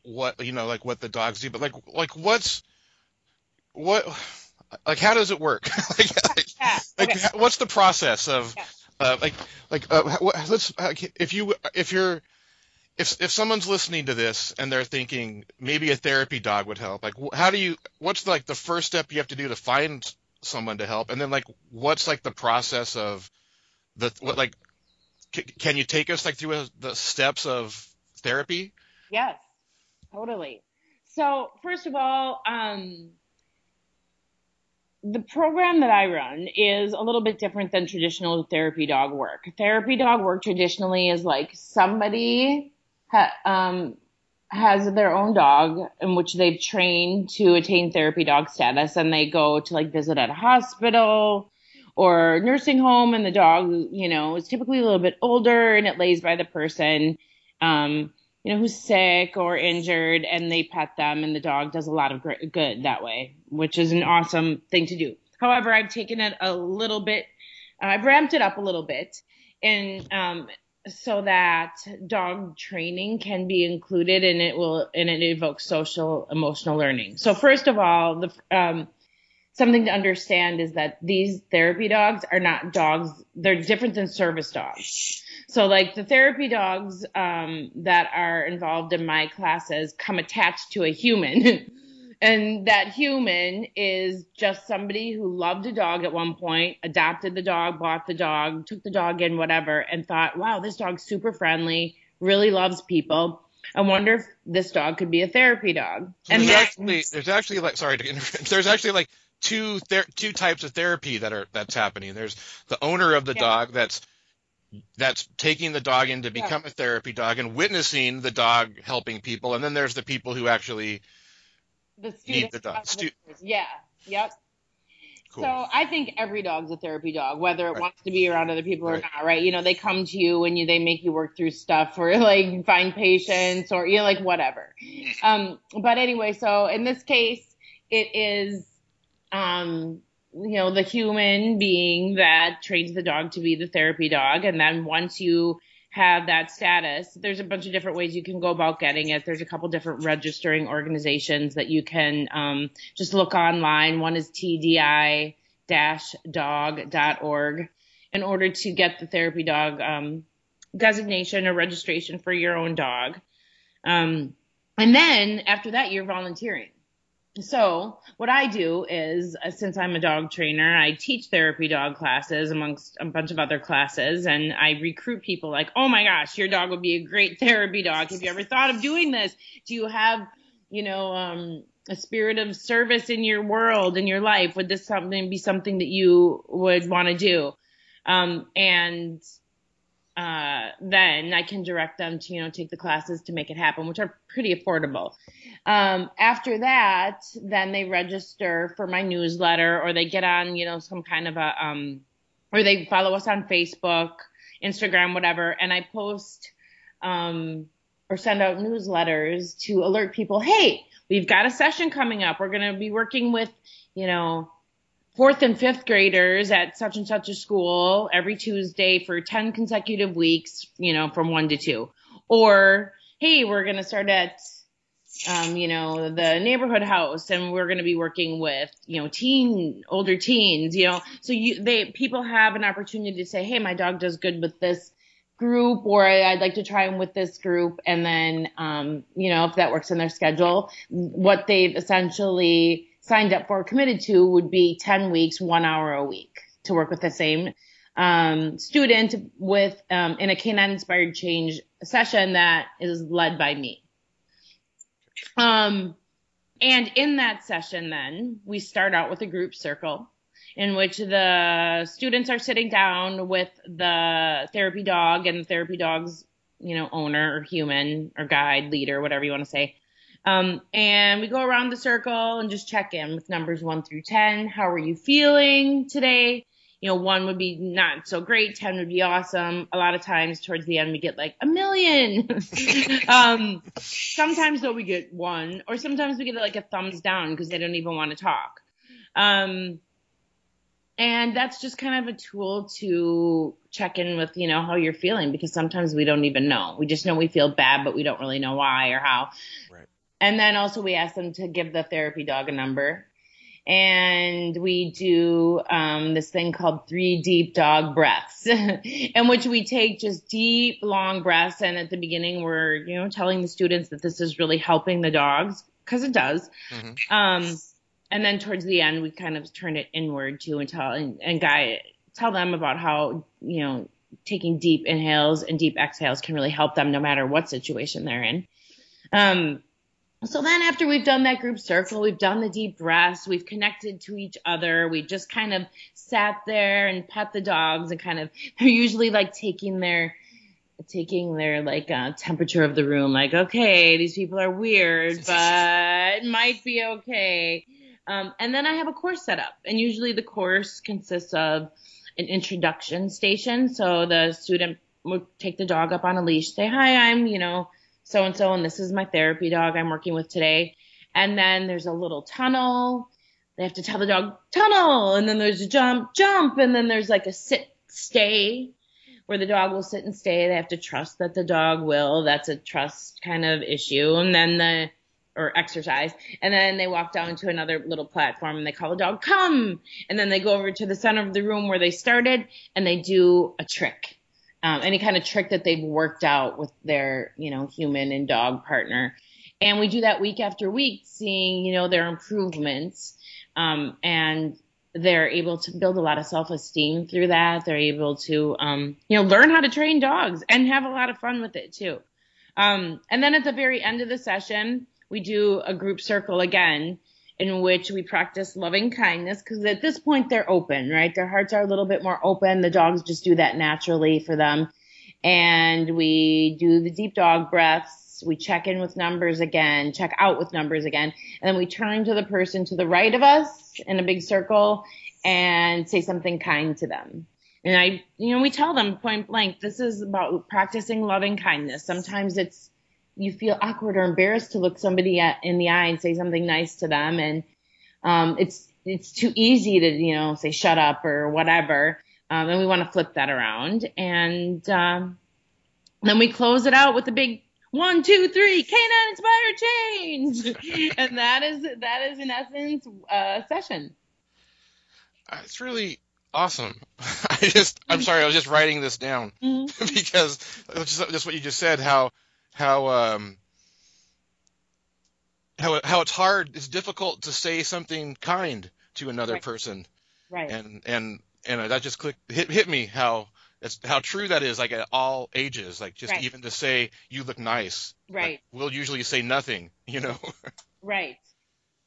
Speaker 4: what, you know, like what the dogs do, but like, like what's, what, like how does it work? *laughs* like, yeah. like okay. what's the process of, yeah. uh, like, like, uh, let's, uh, if you, if you're, if if someone's listening to this and they're thinking maybe a therapy dog would help, like how do you? What's like the first step you have to do to find someone to help, and then like what's like the process of the what like c- can you take us like through a, the steps of therapy?
Speaker 5: Yes, totally. So first of all, um, the program that I run is a little bit different than traditional therapy dog work. Therapy dog work traditionally is like somebody ha, um, has their own dog in which they've trained to attain therapy dog status and they go to like visit at a hospital or nursing home and the dog, you know, is typically a little bit older and it lays by the person, um, you know, who's sick or injured and they pet them and the dog does a lot of great, good that way, which is an awesome thing to do. However, I've taken it a little bit, I've ramped it up a little bit and, um, so that dog training can be included and it will and it evokes social emotional learning. So first of all, the um, something to understand is that these therapy dogs are not dogs. They're different than service dogs. So like the therapy dogs um, that are involved in my classes come attached to a human. *laughs* and that human is just somebody who loved a dog at one point, adopted the dog, bought the dog, took the dog in, whatever, and thought, wow, this dog's super friendly, really loves people. I wonder if this dog could be a therapy dog.
Speaker 4: And there's actually there's actually like sorry to interrupt. *laughs* There's actually like two ther- two types of therapy that are that's happening. There's the owner of the yeah. dog that's that's taking the dog in to become yeah. a therapy dog and witnessing the dog helping people, and then there's the people who actually
Speaker 5: the need the dog. Stu- yeah. Yep. Cool. So I think every dog's a therapy dog, whether it right. wants to be around other people right. or not, right? You know, they come to you and you they make you work through stuff or like find patients or you know, like whatever. Mm. Um, but anyway, so in this case, it is um you know, the human being that trains the dog to be the therapy dog. And then once you have that status, there's a bunch of different ways you can go about getting it. There's a couple different registering organizations that you can um, just look online. One is TDI dog.org in order to get the therapy dog um, designation or registration for your own dog. Um, and then after that, you're volunteering. So what I do is, uh, since I'm a dog trainer, I teach therapy dog classes amongst a bunch of other classes, and I recruit people like, oh my gosh, your dog would be a great therapy dog. Have you ever thought of doing this? Do you have, you know, um, a spirit of service in your world, in your life? Would this something be something that you would want to do? Um, and uh, then I can direct them to, you know, take the classes to make it happen, which are pretty affordable. Um, after that, then they register for my newsletter or they get on, you know, some kind of a, um, or they follow us on Facebook, Instagram, whatever. And I post, um, or send out newsletters to alert people, Hey, we've got a session coming up. We're going to be working with, you know, fourth and fifth graders at such and such a school every Tuesday for 10 consecutive weeks, you know, from one to two. Or, Hey, we're going to start at um, you know, the neighborhood house and we're going to be working with, you know, teen, older teens, you know, so you, they, people have an opportunity to say, Hey, my dog does good with this group or I'd like to try them with this group. And then, um, you know, if that works in their schedule, what they've essentially signed up for, committed to would be 10 weeks, one hour a week to work with the same, um, student with, um, in a canine inspired change session that is led by me. Um, and in that session, then we start out with a group circle in which the students are sitting down with the therapy dog and the therapy dog's, you know, owner or human or guide, leader, whatever you want to say. Um, and we go around the circle and just check in with numbers one through 10. How are you feeling today? You know, one would be not so great, 10 would be awesome. A lot of times towards the end, we get like a million. *laughs* um, sometimes though we get one, or sometimes we get like a thumbs down because they don't even want to talk. Um, and that's just kind of a tool to check in with, you know, how you're feeling because sometimes we don't even know. We just know we feel bad, but we don't really know why or how. Right. And then also we ask them to give the therapy dog a number and we do um, this thing called three deep dog breaths, *laughs* in which we take just deep, long breaths. And at the beginning, we're you know telling the students that this is really helping the dogs because it does. Mm-hmm. Um, and then towards the end, we kind of turn it inward too and tell and, and guide tell them about how you know taking deep inhales and deep exhales can really help them no matter what situation they're in. Um, so then after we've done that group circle, we've done the deep breaths, we've connected to each other, we just kind of sat there and pet the dogs and kind of, they're usually like taking their, taking their like uh, temperature of the room, like, okay, these people are weird, *laughs* but it might be okay. Um, and then I have a course set up and usually the course consists of an introduction station. So the student would take the dog up on a leash, say, hi, I'm, you know, so and so, and this is my therapy dog I'm working with today. And then there's a little tunnel. They have to tell the dog tunnel, and then there's a jump, jump, and then there's like a sit, stay, where the dog will sit and stay. They have to trust that the dog will. That's a trust kind of issue. And then the or exercise. And then they walk down to another little platform and they call the dog, come. And then they go over to the center of the room where they started and they do a trick. Um, any kind of trick that they've worked out with their, you know, human and dog partner. And we do that week after week, seeing, you know, their improvements. Um, and they're able to build a lot of self-esteem through that. They're able to, um, you know, learn how to train dogs and have a lot of fun with it too. Um, and then at the very end of the session, we do a group circle again in which we practice loving kindness because at this point they're open, right? Their hearts are a little bit more open. The dogs just do that naturally for them. And we do the deep dog breaths. We check in with numbers again, check out with numbers again. And then we turn to the person to the right of us in a big circle and say something kind to them. And I, you know, we tell them point blank, this is about practicing loving kindness. Sometimes it's, you feel awkward or embarrassed to look somebody at, in the eye and say something nice to them. And, um, it's, it's too easy to, you know, say shut up or whatever. Um, and we want to flip that around. And, um, then we close it out with a big one, two, three, canine inspired change. *laughs* and that is, that is in essence, a session.
Speaker 4: Uh, It's really awesome. *laughs* I just, I'm sorry, I was just writing this down
Speaker 5: Mm-hmm. *laughs*
Speaker 4: because just, just what you just said, how, how, um, how, how it's hard, it's difficult to say something kind to another
Speaker 5: Right.
Speaker 4: person.
Speaker 5: Right.
Speaker 4: And, and, and that just clicked, hit, hit me how, it's, how true that is, like at all ages, like just
Speaker 5: Right.
Speaker 4: even to say, you look nice. Like,
Speaker 5: Right.
Speaker 4: we'll usually say nothing, *laughs* you know?
Speaker 5: Right.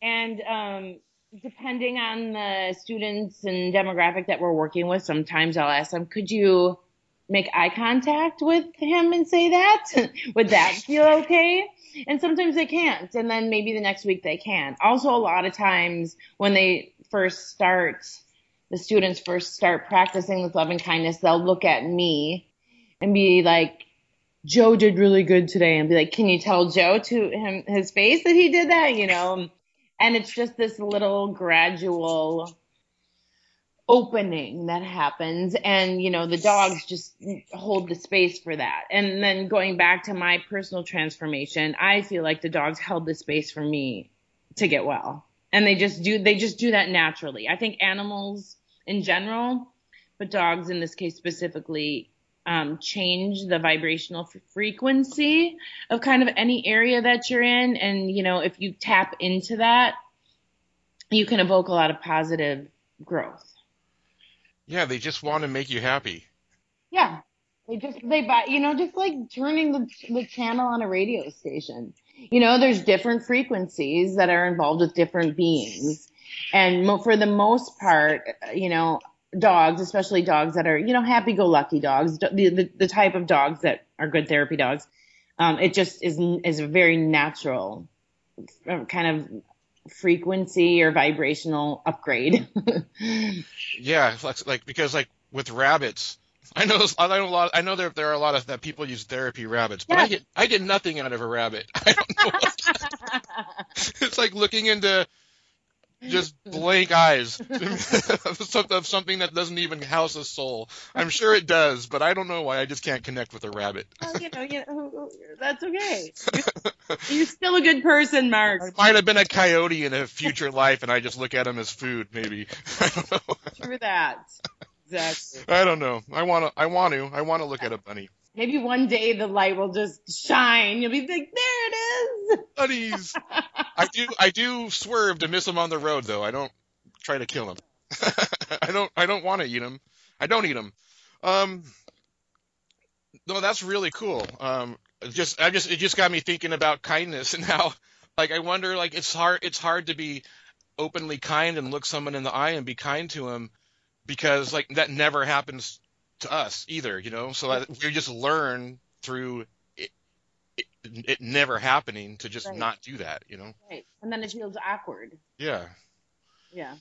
Speaker 5: And um, depending on the students and demographic that we're working with, sometimes I'll ask them, could you make eye contact with him and say that? *laughs* Would that feel okay? And sometimes they can't. And then maybe the next week they can. Also, a lot of times when they first start, the students first start practicing with love and kindness, they'll look at me and be like, Joe did really good today and be like, can you tell Joe to him his face that he did that? You know, and it's just this little gradual opening that happens and you know the dogs just hold the space for that and then going back to my personal transformation i feel like the dogs held the space for me to get well and they just do they just do that naturally i think animals in general but dogs in this case specifically um, change the vibrational f- frequency of kind of any area that you're in. And, you know, if you tap into that, you can evoke a lot of positive growth.
Speaker 4: Yeah, they just want to make you happy.
Speaker 5: Yeah. They just, they buy, you know, just like turning the, the channel on a radio station. You know, there's different frequencies that are involved with different beings. And for the most part, you know, dogs, especially dogs that are, you know, happy-go-lucky dogs, the, the, the type of dogs that are good therapy dogs, um, it just is, is a very natural kind of frequency or vibrational upgrade. *laughs*
Speaker 4: Yeah, like, like because like with rabbits, I know I know a lot. I know there there are a lot of that people use therapy rabbits, but I
Speaker 5: Yeah.
Speaker 4: get I get nothing out of a rabbit. *laughs* I don't know. *laughs* It's like looking into just *laughs* blank eyes *laughs* of something that doesn't even house a soul. I'm sure it does, but I don't know why I just can't connect with a rabbit. *laughs*
Speaker 5: Well, you know, you know, that's okay. You're, you're still a good person, Mark.
Speaker 4: I might have been a coyote in a future life, and I just look at them as food. Maybe I don't know.
Speaker 5: True that. Exactly.
Speaker 4: I don't know. I want to. I want to. I want to look at a bunny.
Speaker 5: Maybe one day the light will just shine. You'll be like, there it is.
Speaker 4: Bunnies. I do. I do swerve to miss them on the road, though. I don't try to kill them. *laughs* I don't. I don't want to eat them. I don't eat them. Um. No, that's really cool. Um. Just. I just. It just got me thinking about kindness *laughs* and how. Like, I wonder. Like, it's hard. It's hard to be openly kind and look someone in the eye and be kind to them because like that never happens to us either. You know. So that we just learn through it, it, it never happening to just
Speaker 5: Right.
Speaker 4: not do that. You know.
Speaker 5: Right. And then it feels awkward.
Speaker 4: Yeah.
Speaker 5: Yeah.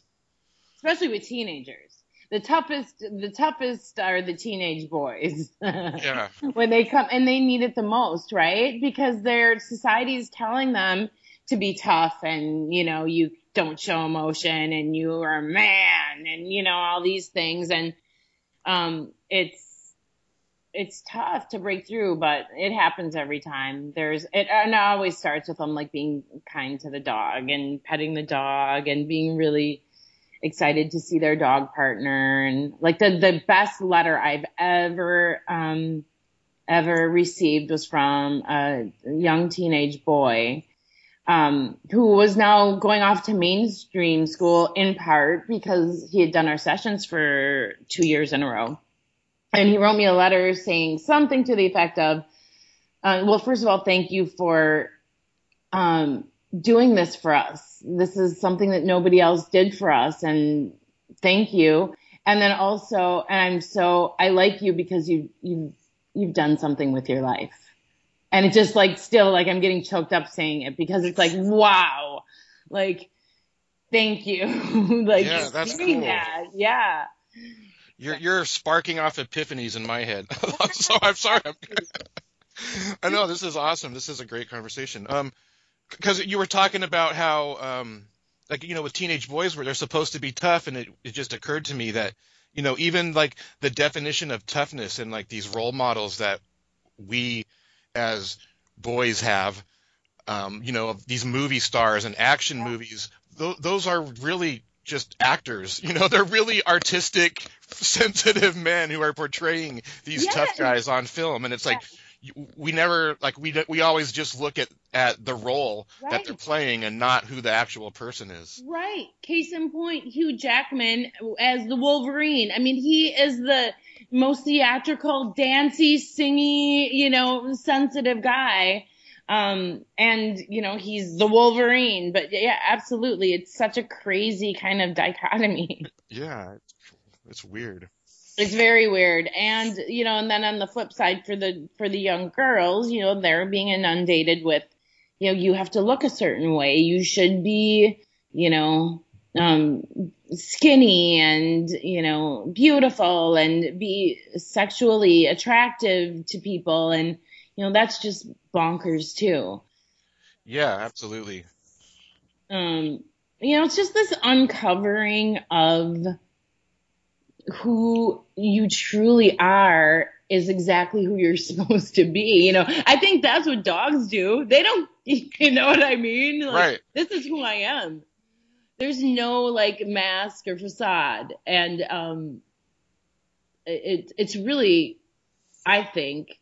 Speaker 5: Especially with teenagers. The toughest, the toughest are the teenage boys. *laughs*
Speaker 4: Yeah.
Speaker 5: when they come and they need it the most, right? Because their society is telling them to be tough and, you know, you don't show emotion and you are a man and, you know, all these things. And, um, it's, it's tough to break through, but it happens every time. There's it, and it always starts with them like being kind to the dog and petting the dog and being really excited to see their dog partner and like the the best letter I've ever um ever received was from a young teenage boy um, who was now going off to mainstream school in part because he had done our sessions for two years in a row. And he wrote me a letter saying something to the effect of, uh, well, first of all, thank you for um, doing this for us. This is something that nobody else did for us. And thank you. And then also, and I'm so, I like you because you, you, you've done something with your life and it's just like still like I'm getting choked up saying it because it's like wow, like thank you, *laughs* like
Speaker 4: Yeah, that's cool.
Speaker 5: that, yeah.
Speaker 4: You're you're sparking off epiphanies in my head. *laughs* *laughs* so I'm sorry. I'm, *laughs* I know this is awesome. This is a great conversation. Um, because you were talking about how um, like you know, with teenage boys where they're supposed to be tough, and it it just occurred to me that you know even like the definition of toughness and like these role models that we as boys have, um, you know, of these movie stars and action movies, th- those are really just actors. You know, *laughs* they're really artistic, sensitive men who are portraying these tough guys on film, and it's like we never like we we always just look at at the role that they're playing and not who the actual person is.
Speaker 5: Right. Case in point, Hugh Jackman as the Wolverine. I mean, he is the most theatrical, dancey, singy, you know, sensitive guy. Um, and you know, he's the Wolverine, but yeah, absolutely. It's such a crazy kind of dichotomy. *laughs*
Speaker 4: Yeah, it's, weird.
Speaker 5: It's very weird. And, you know, and then on the flip side for the, for the young girls, you know, they're being inundated with, you know, you have to look a certain way. You should be, you know, um, skinny and, you know, beautiful and be sexually attractive to people. And, you know, that's just bonkers too.
Speaker 4: Yeah, absolutely.
Speaker 5: Um, you know, it's just this uncovering of who you truly are is exactly who you're *laughs* supposed to be. You know, I think that's what dogs do. They don't, *laughs* you know what I mean? Like,
Speaker 4: Right.
Speaker 5: This is who I am. There's no like mask or facade. And, um, it, it's really, I think,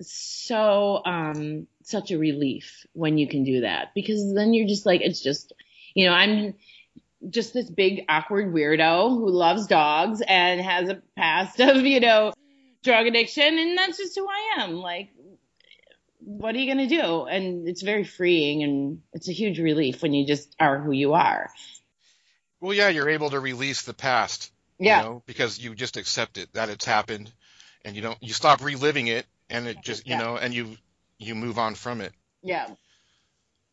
Speaker 5: so, um, such a relief when you can do that because then you're just like, it's just, you know, I'm, just this big awkward weirdo who loves dogs and has a past of, you know, drug addiction and that's just who I am. Like what are you going to do? And it's very freeing and it's a huge relief when you just are who you are.
Speaker 4: Well, yeah, you're able to release the past.
Speaker 5: Yeah.
Speaker 4: You know, because you just accept it that it's happened, and you don't you stop reliving it, and it just you
Speaker 5: Yeah.
Speaker 4: know, and you you move on from it.
Speaker 5: Yeah.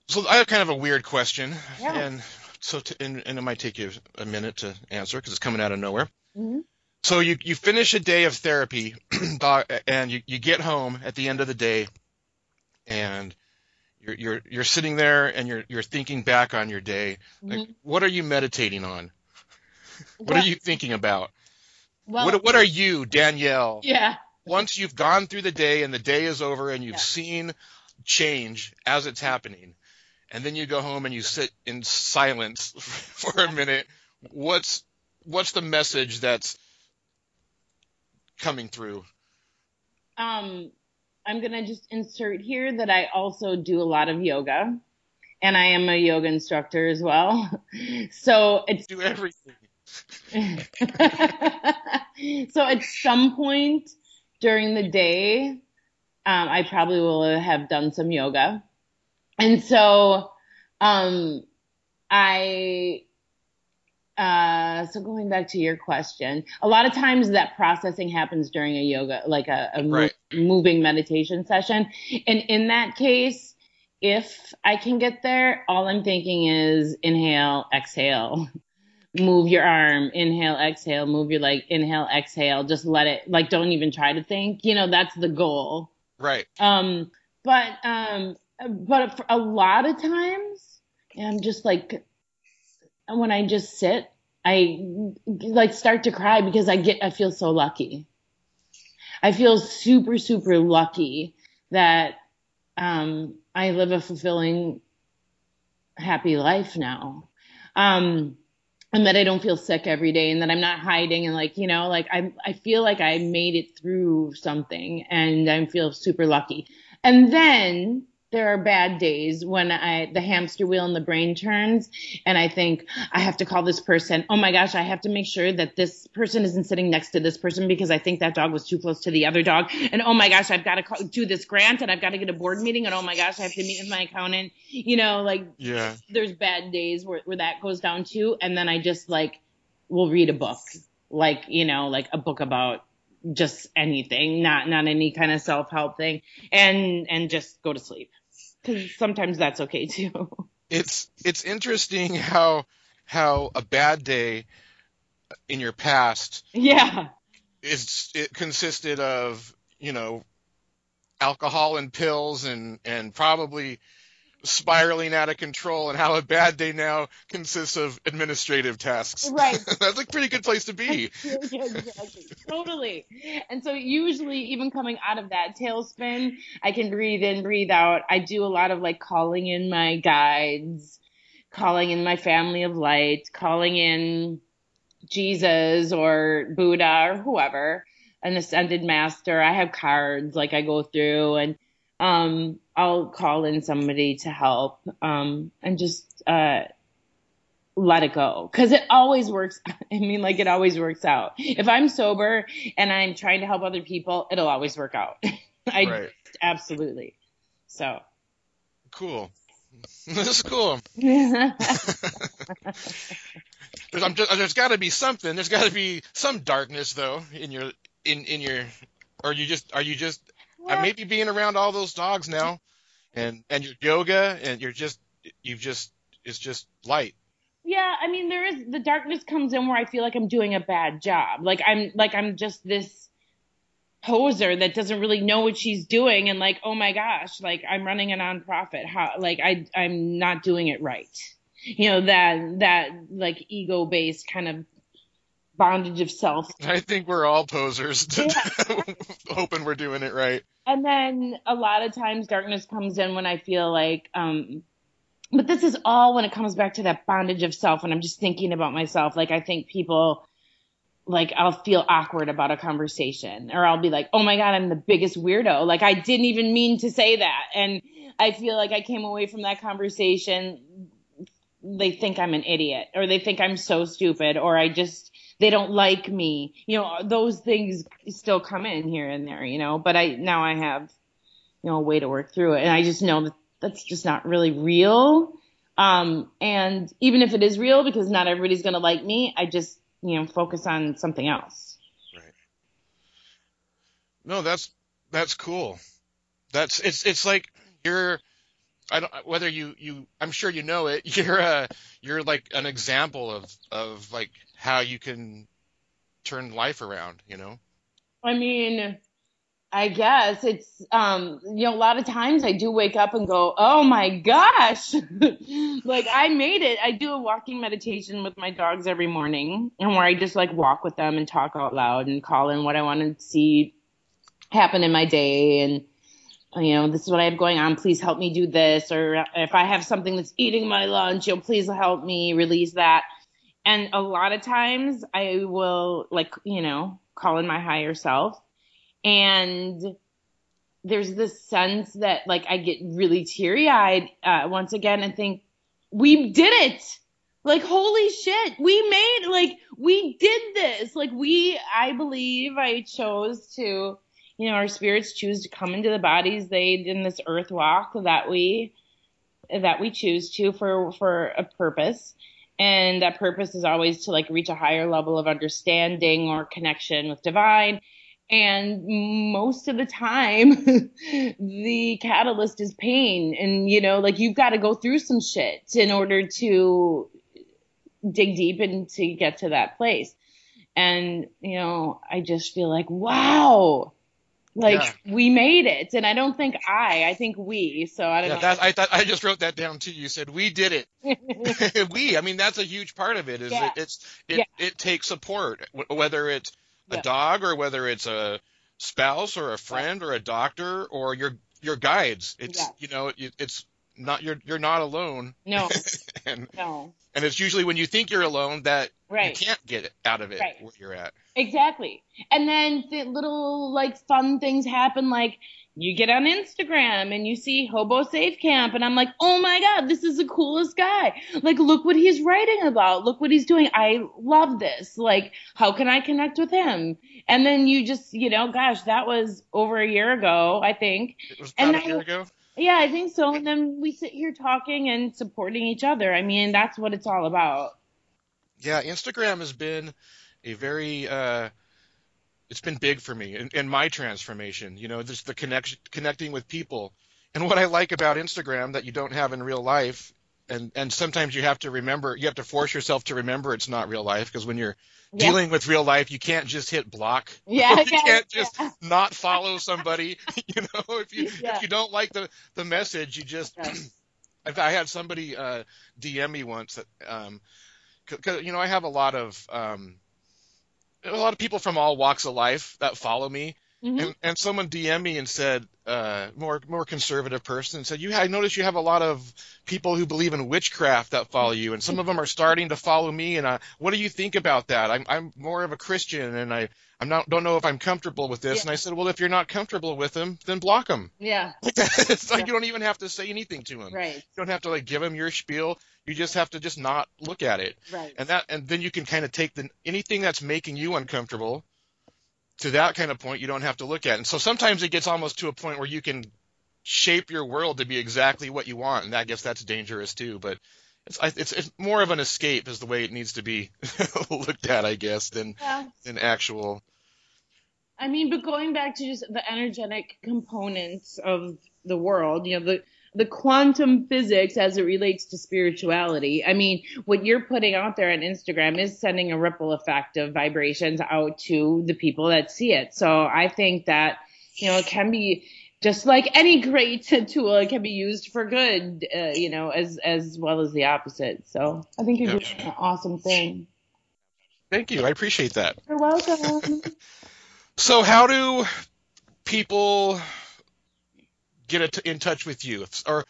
Speaker 4: So I have kind of a weird question,
Speaker 5: Yeah.
Speaker 4: and so to, and, and it might take you a minute to answer because it's coming out of nowhere.
Speaker 5: Mhm.
Speaker 4: So you you finish a day of therapy, *clears throat* and you you get home at the end of the day, and you're you're you're sitting there and you're you're thinking back on your day. Like,
Speaker 5: Mhm.
Speaker 4: what are you meditating on? *laughs* What are you thinking about?
Speaker 5: Well,
Speaker 4: what what are you, Danielle?
Speaker 5: yeah.
Speaker 4: Once you've gone through the day and the day is over and you've
Speaker 5: Yeah.
Speaker 4: seen change as it's happening, and then you go home and you sit in silence *laughs* for a minute, what's what's the message that's coming through?
Speaker 5: Um, I'm going to just insert here that I also do a lot of yoga and I am a yoga instructor as well. *laughs* So it's
Speaker 4: Do everything. *laughs*
Speaker 5: so at some point during the day, um, I probably will have done some yoga. And so, um, I, uh, so going back to your question, a lot of times that processing happens during a yoga, like a, a mo- moving meditation session. And in that case, if I can get there, all I'm thinking is inhale, exhale move your arm, inhale, exhale, move your leg, inhale, exhale, just let it, like, don't even try to think, you know, that's the goal.
Speaker 4: Right.
Speaker 5: Um, but, um, but a lot of times, I'm just like, when I just sit, I like start to cry because I get, I feel so lucky. I feel super, super lucky that um, I live a fulfilling, happy life now. Um, and that I don't feel sick every day and that I'm not hiding and like, you know, like I I feel like I made it through something and I feel super lucky. And then there are bad days when I the hamster wheel in the brain turns and I think I have to call this person. Oh my gosh, I have to make sure that this person isn't sitting next to this person because I think that dog was too close to the other dog. And oh my gosh, I've got to call, do this grant and I've got to get a board meeting and oh my gosh, I have to meet with my accountant. You know, like
Speaker 4: Yeah.
Speaker 5: there's bad days where where that goes down too and then I just like will read a book. Like, you know, like a book about just anything, not not any kind of self-help thing and and just go to sleep because sometimes that's okay too. *laughs*
Speaker 4: It's it's interesting how how a bad day in your past
Speaker 5: yeah.
Speaker 4: it's it consisted of you know alcohol and pills and and probably spiraling out of control and how a bad day now consists of administrative tasks *laughs*
Speaker 5: Right.
Speaker 4: that's a pretty good place to be *laughs*
Speaker 5: yeah, exactly. totally. And so usually even coming out of that tailspin, I can breathe in, breathe out. I do a lot of like calling in my guides, calling in my family of light, calling in Jesus or Buddha or whoever, an ascended master. I have cards like I go through and um I'll call in somebody to help um and just uh let it go. Because it always works *laughs* i mean like it always works out. If i'm sober and i'm trying to help other people it'll always work out. *laughs* I
Speaker 4: right.
Speaker 5: Absolutely. So.
Speaker 4: Cool. *laughs* This is cool. There's, I'm just, there's got to be something. There's got to be some darkness though in your in in your or you just are you just I may be being around all those dogs now and and your yoga and you're just you've just it's just light.
Speaker 5: Yeah i mean there is the darkness comes in where i feel like i'm doing a bad job. Like i'm like i'm just this poser that doesn't really know what she's doing and like oh my gosh like i'm running a nonprofit. How like i i'm not doing it right. You know that that like ego based kind of bondage of self *laughs*
Speaker 4: I think we're all posers *laughs* *laughs* hoping we're doing it right
Speaker 5: and then a lot of times darkness comes in when I feel like, um, but this is all when it comes back to that bondage of self. And I'm just thinking about myself. Like I think people, like I'll feel awkward about a conversation, or I'll be like, "Oh my god, I'm the biggest weirdo." Like I didn't even mean to say that, and I feel like I came away from that conversation. They think I'm an idiot, or they think I'm so stupid, or I just they don't like me. You know, those things still come in here and there, you know, but I, now I have, you know, a way to work through it. And I just know that that's just not really real. Um, and even if it is real, because not everybody's going to like me, I just, you know, focus on something else.
Speaker 4: right no that's that's cool that's it's it's like you're I don't whether you you I'm sure you know it *laughs* you're a you're like an example of of like how you can turn life around you know
Speaker 5: I mean, I guess it's um you know a lot of times I do wake up and go, "Oh my gosh." *laughs* like I made it. I do a walking meditation with my dogs every morning and where I just like walk with them and talk out loud and call in what I want to see happen in my day and you know, this is what I have going on. Please help me do this. Or if I have something that's eating my lunch, you know, please help me release that. And a lot of times I will like, you know, call in my higher self and there's this sense that like I get really teary eyed uh, once again and think we did it. Like holy shit, we made like we did this. Like we I believe I chose to you know, our spirits choose to come into the bodies they in this earth walk that we that we choose to for for a purpose. And that purpose is always to like reach a higher level of understanding or connection with divine. And most of the time, *laughs* the catalyst is pain. And, you know, like you've got to go through some shit in order to dig deep and to get to that place. And, you know, I just feel like, wow, like
Speaker 4: Yeah.
Speaker 5: we made it. And I don't think I, I think we. So I don't
Speaker 4: yeah
Speaker 5: know.
Speaker 4: that I thought I just wrote that down too you said we did it *laughs* *laughs* we I mean that's a huge part of it is
Speaker 5: Yeah.
Speaker 4: it, it's it
Speaker 5: Yeah.
Speaker 4: it takes support whether it's a dog or whether it's a spouse or a friend or a doctor or your your guides. It's you know it, it's not you're you're not alone,
Speaker 5: No, *laughs*
Speaker 4: and
Speaker 5: no.
Speaker 4: and it's usually when you think you're alone that
Speaker 5: Right.
Speaker 4: you can't get out of it
Speaker 5: Right.
Speaker 4: where you're at.
Speaker 5: Exactly. And then the little like fun things happen like you get on Instagram and you see Hobo Safe Camp and I'm like, "Oh my god, this is the coolest guy. Like look what he's writing about. Look what he's doing. I love this. Like how can I connect with him?" And then you just, you know, gosh, that was over a year ago, I think.
Speaker 4: It was
Speaker 5: And
Speaker 4: about a
Speaker 5: I-
Speaker 4: year ago.
Speaker 5: Yeah, I think so. And then we sit here talking and supporting each other. I mean, that's what it's all about.
Speaker 4: Yeah, Instagram has been a very uh, it's been big for me in, in my transformation. You know, just the connection, connecting with people, and what I like about Instagram that you don't have in real life, and and sometimes you have to remember, you have to force yourself to remember it's not real life because when you're
Speaker 5: Yeah.
Speaker 4: dealing with real life, you can't just hit block. *laughs*
Speaker 5: Yeah,
Speaker 4: you
Speaker 5: yeah,
Speaker 4: can't just
Speaker 5: yeah.
Speaker 4: not follow somebody. *laughs* You know, if you if you don't like the the message, you just. If *clears throat* I had somebody uh, DM me once that, um, cause, you know, I have a lot of um, a lot of people from all walks of life that follow me,
Speaker 5: Mhm.
Speaker 4: and, and someone DM me and said, uh, more more conservative person said, you I notice you have a lot of people who believe in witchcraft that follow you, and some of them are starting to follow me. And uh, what do you think about that? I'm I'm more of a Christian, and I I'm not don't know if I'm comfortable with this.
Speaker 5: Yeah.
Speaker 4: And I said, well, if you're not comfortable with them, then block them. *laughs*
Speaker 5: Yeah,
Speaker 4: it's like
Speaker 5: Yeah.
Speaker 4: you don't even have to say anything to them.
Speaker 5: right,
Speaker 4: You don't have to like give them your spiel. You just have to just not look at it
Speaker 5: right.
Speaker 4: and that and then you can kind of take the anything that's making you uncomfortable to that kind of point you don't have to look at and so sometimes it gets almost to a point where you can shape your world to be exactly what you want. And I guess that's dangerous too but it's I- it's it's more of an escape is the way it needs to be *laughs* looked at I guess than
Speaker 5: Yeah.
Speaker 4: than actual.
Speaker 5: I mean, but going back to just the energetic components of the world, you know, the the quantum physics as it relates to spirituality. I mean, what you're putting out there on Instagram is sending a ripple effect of vibrations out to the people that see it. So I think that, you know, it can be just like any great *laughs* tool, it can be used for good, uh, you know, as as well as the opposite. So I think you're doing an awesome thing.
Speaker 4: Thank you I appreciate that
Speaker 5: You're welcome. *laughs*
Speaker 4: So how do people get in touch with you, or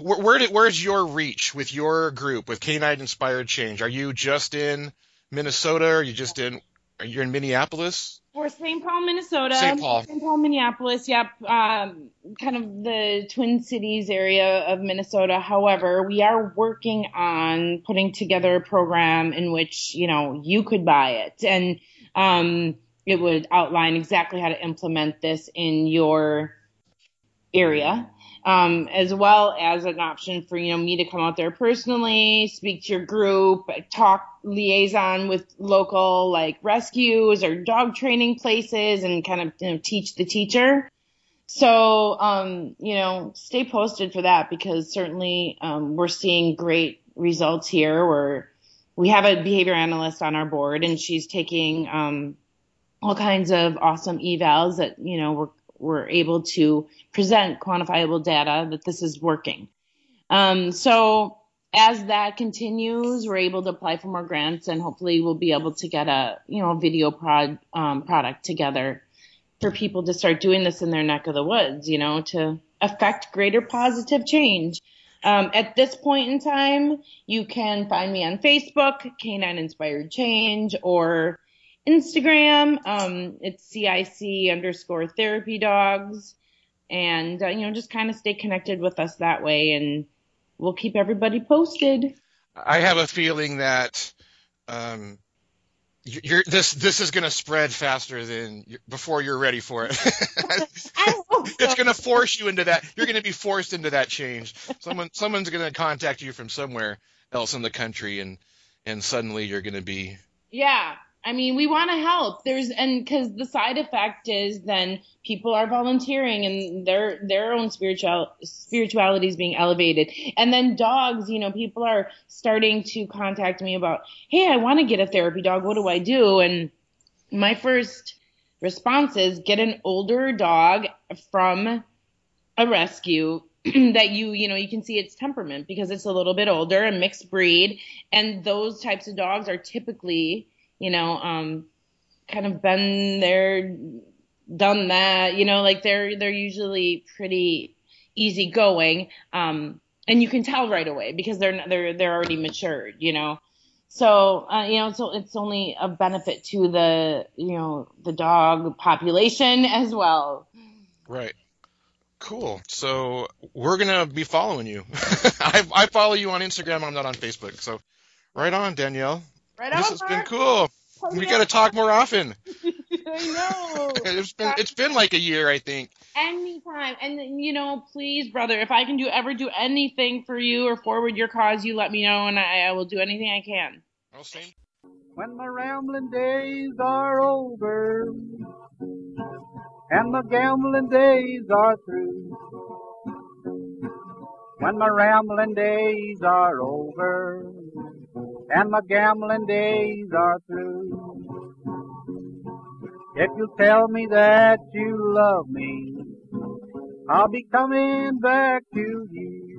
Speaker 4: where, where did, where's your reach with your group with Canine Inspired Change? Are you just in Minnesota? Are you just in? Are you in Minneapolis?
Speaker 5: We're St. Paul, Minnesota.
Speaker 4: St. Paul.
Speaker 5: St. Paul, Minneapolis. Yep. Um, kind of the Twin Cities area of Minnesota. However, we are working on putting together a program in which, you know, you could buy it and, um, it would outline exactly how to implement this in your area. Um, as well as an option for, you know, me to come out there personally, speak to your group, talk liaison with local like rescues or dog training places and kind of you know, teach the teacher. So, um, you know, stay posted for that because certainly, um, we're seeing great results here where we have a behavior analyst on our board and she's taking, um, all kinds of awesome evals that, you know, we're, we're able to present quantifiable data that this is working. Um, so as that continues, we're able to apply for more grants and hopefully we'll be able to get a, you know, video prod, um, product together for people to start doing this in their neck of the woods, you know, to affect greater positive change. Um, at this point in time, you can find me on Facebook, Canine Inspired Change, or Instagram. Um, it's CIC underscore therapy dogs. And, uh, you know, just kind of stay connected with us that way and we'll keep everybody posted.
Speaker 4: I have a feeling that um, you- you're, this this is going to spread faster than before you're ready for it. *laughs* *laughs* It's going to force you into that. You're going to be forced into that change. Someone someone's going to contact you from somewhere else in the country, and and suddenly you're going to be
Speaker 5: Yeah. I mean, we want to help. There's, and cause the side effect is then people are volunteering and their, their own spiritual, spirituality is being elevated. And then dogs, you know, people are starting to contact me about, Hey, I want to get a therapy dog. What do I do? And my first response is get an older dog from a rescue *clears throat* that you you know you can see its temperament because it's a little bit older a mixed breed and those types of dogs are typically you know um kind of been there, done that. You know, like they're they're usually pretty easygoing, um, and you can tell right away because they're they're they're already matured. You know. So uh, you know, so it's only a benefit to the you know the dog population as well.
Speaker 4: Right. Cool. So we're gonna be following you. *laughs* I, I follow you on Instagram. I'm not on Facebook. So right on, Danielle.
Speaker 5: Right
Speaker 4: This
Speaker 5: on,
Speaker 4: has been cool.
Speaker 5: Oh,
Speaker 4: We
Speaker 5: yeah.
Speaker 4: got to talk more often. *laughs* *laughs*
Speaker 5: I know. *laughs*
Speaker 4: It's been it's been like a year, I think.
Speaker 5: Anytime. And you know, please, brother, if I can do ever do anything for you or forward your cause, you let me know and I, I will do anything I can.
Speaker 4: Well, same.
Speaker 3: When my rambling days are over and my gambling days are through. When my rambling days are over and my gambling days are through. If you tell me that you love me, I'll be coming back to you.